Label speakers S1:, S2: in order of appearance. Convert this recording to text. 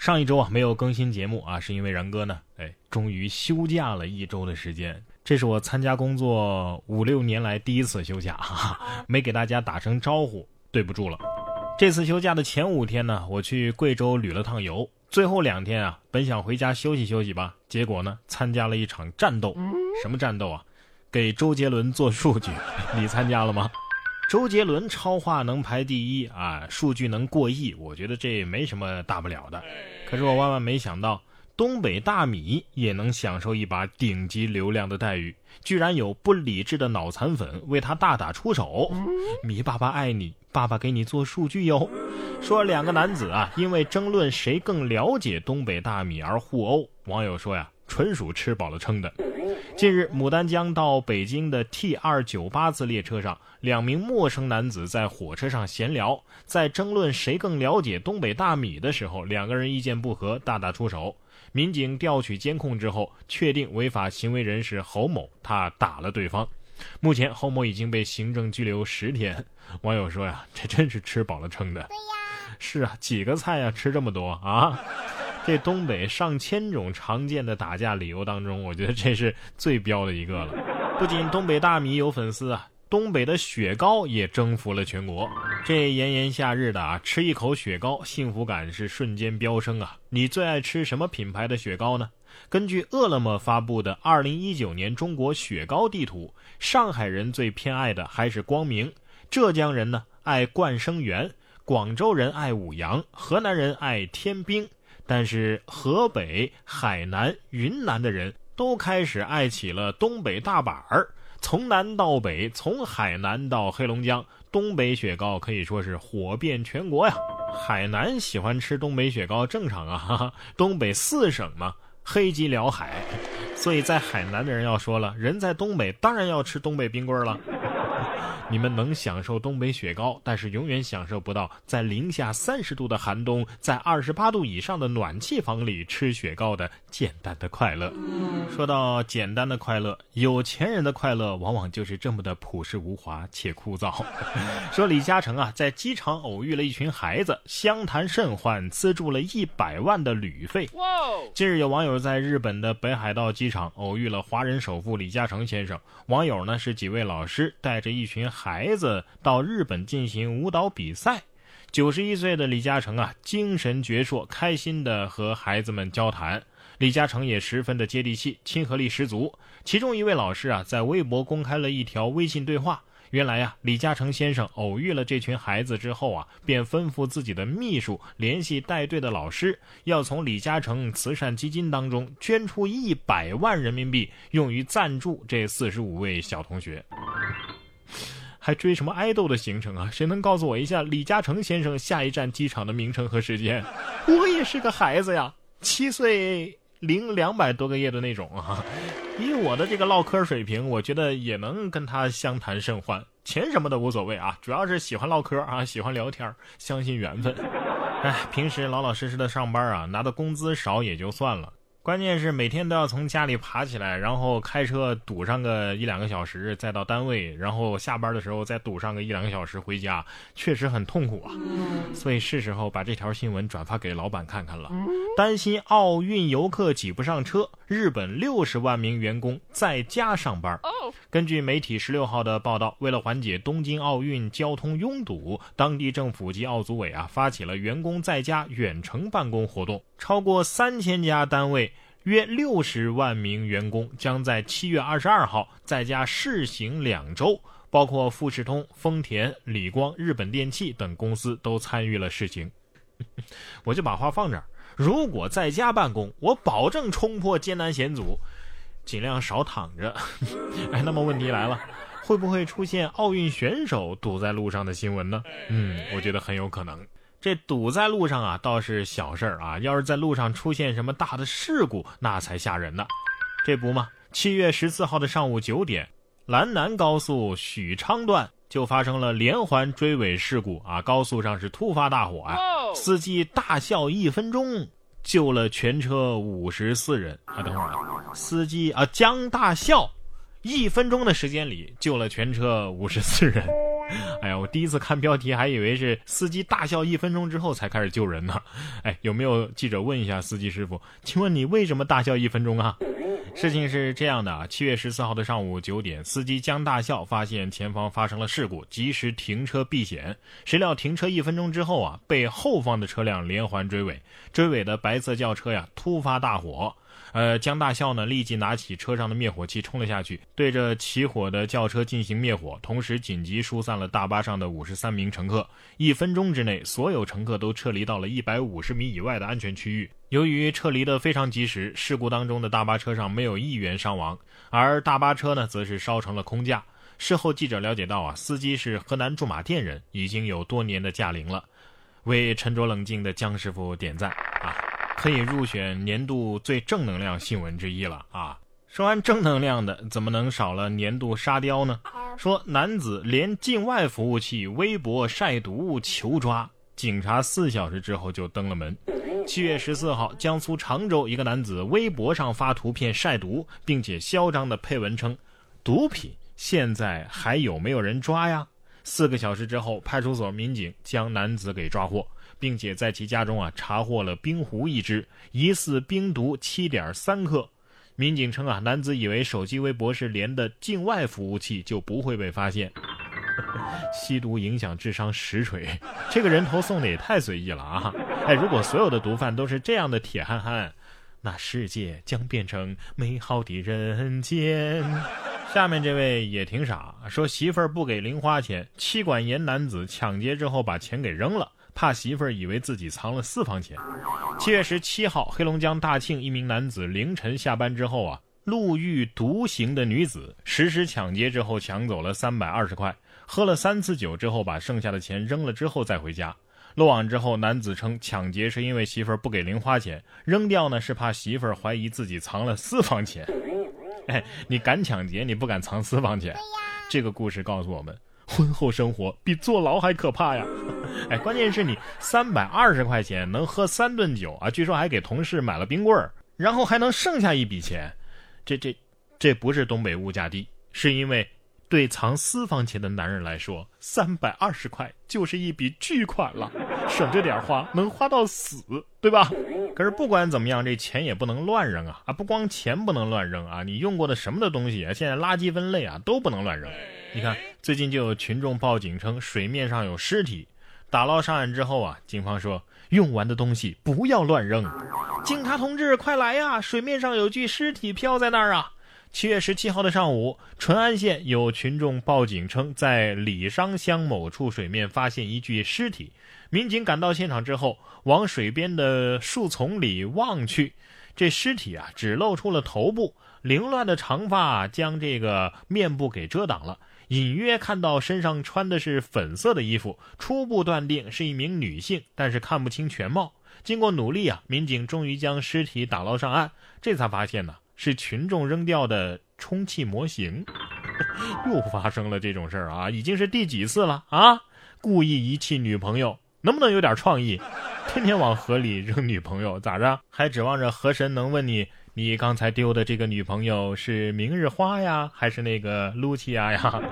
S1: 上一周啊没有更新节目啊，是因为然哥呢，哎，终于休假了一周的时间，这是我参加工作五六年来第一次休假，哈哈，没给大家打声招呼，对不住了。这次休假的前五天呢，我去贵州旅了趟游，最后两天啊，本想回家休息休息吧，结果呢，参加了一场战斗，什么战斗啊？给周杰伦做数据，你参加了吗？周杰伦超话能排第一啊，数据能过亿，我觉得这没什么大不了的。可是我万万没想到，东北大米也能享受一把顶级流量的待遇，居然有不理智的脑残粉为他大打出手。米爸爸爱你，爸爸给你做数据哟。说两个男子啊，因为争论谁更了解东北大米而互殴，网友说呀，纯属吃饱了撑的。近日，牡丹江到北京的 T 二九八次列车上，两名陌生男子在火车上闲聊，在争论谁更了解东北大米的时候，两个人意见不合，大打出手。民警调取监控之后，确定违法行为人是侯某，他打了对方。目前，侯某已经被行政拘留十天。网友说呀，这真是吃饱了撑的。对呀，是啊，几个菜呀，吃这么多啊？这东北上千种常见的打架理由当中，我觉得这是最标的一个了。不仅东北大米有粉丝啊，东北的雪糕也征服了全国。这炎炎夏日的啊，吃一口雪糕，幸福感是瞬间飙升啊！你最爱吃什么品牌的雪糕呢？根据饿了么发布的二零一九年中国雪糕地图，上海人最偏爱的还是光明，浙江人呢爱冠生园，广州人爱五羊，河南人爱天冰。但是河北、海南、云南的人都开始爱起了东北大板儿，从南到北，从海南到黑龙江，东北雪糕可以说是火遍全国呀。海南喜欢吃东北雪糕正常啊，东北四省嘛，黑吉辽海，所以在海南的人要说了，人在东北当然要吃东北冰棍儿了。你们能享受东北雪糕，但是永远享受不到在零下三十度的寒冬，在二十八度以上的暖气房里吃雪糕的简单的快乐。说到简单的快乐，有钱人的快乐往往就是这么的朴实无华且枯燥。说李嘉诚啊，在机场偶遇了一群孩子，相谈甚欢，资助了一百万的旅费。近日有网友在日本的北海道机场偶遇了华人首富李嘉诚先生，网友呢是几位老师带着一群。孩子到日本进行舞蹈比赛，九十一岁的李嘉诚啊，精神矍铄，开心的和孩子们交谈。李嘉诚也十分的接地气，亲和力十足。其中一位老师啊，在微博公开了一条微信对话。原来呀，李嘉诚先生偶遇了这群孩子之后啊，便吩咐自己的秘书联系带队的老师，要从李嘉诚慈善基金当中捐出一百万人民币，用于赞助这四十五位小同学。还追什么爱豆的行程啊？谁能告诉我一下李嘉诚先生下一站机场的名称和时间？我也是个孩子呀，七岁零两百多个月的那种啊。以我的这个唠嗑水平，我觉得也能跟他相谈甚欢。钱什么的无所谓啊，主要是喜欢唠嗑啊，喜欢聊天，相信缘分。哎，平时老老实实的上班啊，拿的工资少也就算了。关键是每天都要从家里爬起来，然后开车堵上个一两个小时，再到单位，然后下班的时候再堵上个一两个小时回家，确实很痛苦啊。所以是时候把这条新闻转发给老板看看了。担心奥运游客挤不上车，日本六十万名员工在家上班。根据媒体十六号的报道，为了缓解东京奥运交通拥堵，当地政府及奥组委啊发起了员工在家远程办公活动，超过三千家单位。约六十万名员工将在七月二十二号在家试行两周，包括富士通、丰田、理光、日本电器等公司都参与了试行。我就把话放这儿：如果在家办公，我保证冲破艰难险阻，尽量少躺着。哎，那么问题来了，会不会出现奥运选手堵在路上的新闻呢？嗯，我觉得很有可能。这堵在路上啊，倒是小事儿啊。要是在路上出现什么大的事故，那才吓人呢。这不嘛，七月十四号的上午九点，兰南高速许昌段就发生了连环追尾事故啊！高速上是突发大火啊，司机大笑一分钟，救了全车五十四人啊。等会儿，司机啊江大笑，一分钟的时间里救了全车五十四人。哎呀，我第一次看标题还以为是司机大笑一分钟之后才开始救人呢。哎，有没有记者问一下司机师傅？请问你为什么大笑一分钟啊？事情是这样的啊，七月十四号的上午九点，司机江大笑发现前方发生了事故，及时停车避险。谁料停车一分钟之后啊，被后方的车辆连环追尾，追尾的白色轿车呀突发大火。呃，江大校呢，立即拿起车上的灭火器冲了下去，对着起火的轿车进行灭火，同时紧急疏散了大巴上的五十三名乘客。一分钟之内，所有乘客都撤离到了一百五十米以外的安全区域。由于撤离的非常及时，事故当中的大巴车上没有一员伤亡，而大巴车呢，则是烧成了空架。事后记者了解到啊，司机是河南驻马店人，已经有多年的驾龄了，为沉着冷静的江师傅点赞啊！可以入选年度最正能量新闻之一了啊！说完正能量的，怎么能少了年度沙雕呢？说男子连境外服务器微博晒毒求抓，警察四小时之后就登了门。七月十四号，江苏常州一个男子微博上发图片晒毒，并且嚣张的配文称：“毒品现在还有没有人抓呀？”四个小时之后，派出所民警将男子给抓获。并且在其家中啊查获了冰壶一只，疑似冰毒七点三克。民警称啊，男子以为手机微博是连的境外服务器，就不会被发现。吸毒影响智商实锤，这个人头送的也太随意了啊！哎，如果所有的毒贩都是这样的铁憨憨，那世界将变成美好的人间。下面这位也挺傻，说媳妇儿不给零花钱，妻管严男子抢劫之后把钱给扔了。怕媳妇儿以为自己藏了私房钱。七月十七号，黑龙江大庆一名男子凌晨下班之后啊，路遇独行的女子，实施抢劫之后抢走了三百二十块，喝了三次酒之后把剩下的钱扔了之后再回家。落网之后，男子称抢劫是因为媳妇儿不给零花钱，扔掉呢是怕媳妇儿怀疑自己藏了私房钱。哎，你敢抢劫，你不敢藏私房钱？这个故事告诉我们。婚后生活比坐牢还可怕呀！哎，关键是你三百二十块钱能喝三顿酒啊，据说还给同事买了冰棍儿，然后还能剩下一笔钱，这这这不是东北物价低，是因为对藏私房钱的男人来说，三百二十块就是一笔巨款了，省着点花能花到死，对吧？可是不管怎么样，这钱也不能乱扔啊！啊，不光钱不能乱扔啊，你用过的什么的东西啊，现在垃圾分类啊都不能乱扔。你看，最近就有群众报警称水面上有尸体，打捞上岸之后啊，警方说用完的东西不要乱扔。警察同志，快来呀！水面上有具尸体漂在那儿啊！七月十七号的上午，淳安县有群众报警称，在李商乡某处水面发现一具尸体。民警赶到现场之后，往水边的树丛里望去，这尸体啊，只露出了头部，凌乱的长发将这个面部给遮挡了。隐约看到身上穿的是粉色的衣服，初步断定是一名女性，但是看不清全貌。经过努力啊，民警终于将尸体打捞上岸，这才发现呢是群众扔掉的充气模型。又发生了这种事儿啊，已经是第几次了啊？故意遗弃女朋友，能不能有点创意？天天往河里扔女朋友，咋着？还指望着河神能问你？你刚才丢的这个女朋友是明日花呀，还是那个露西亚呀？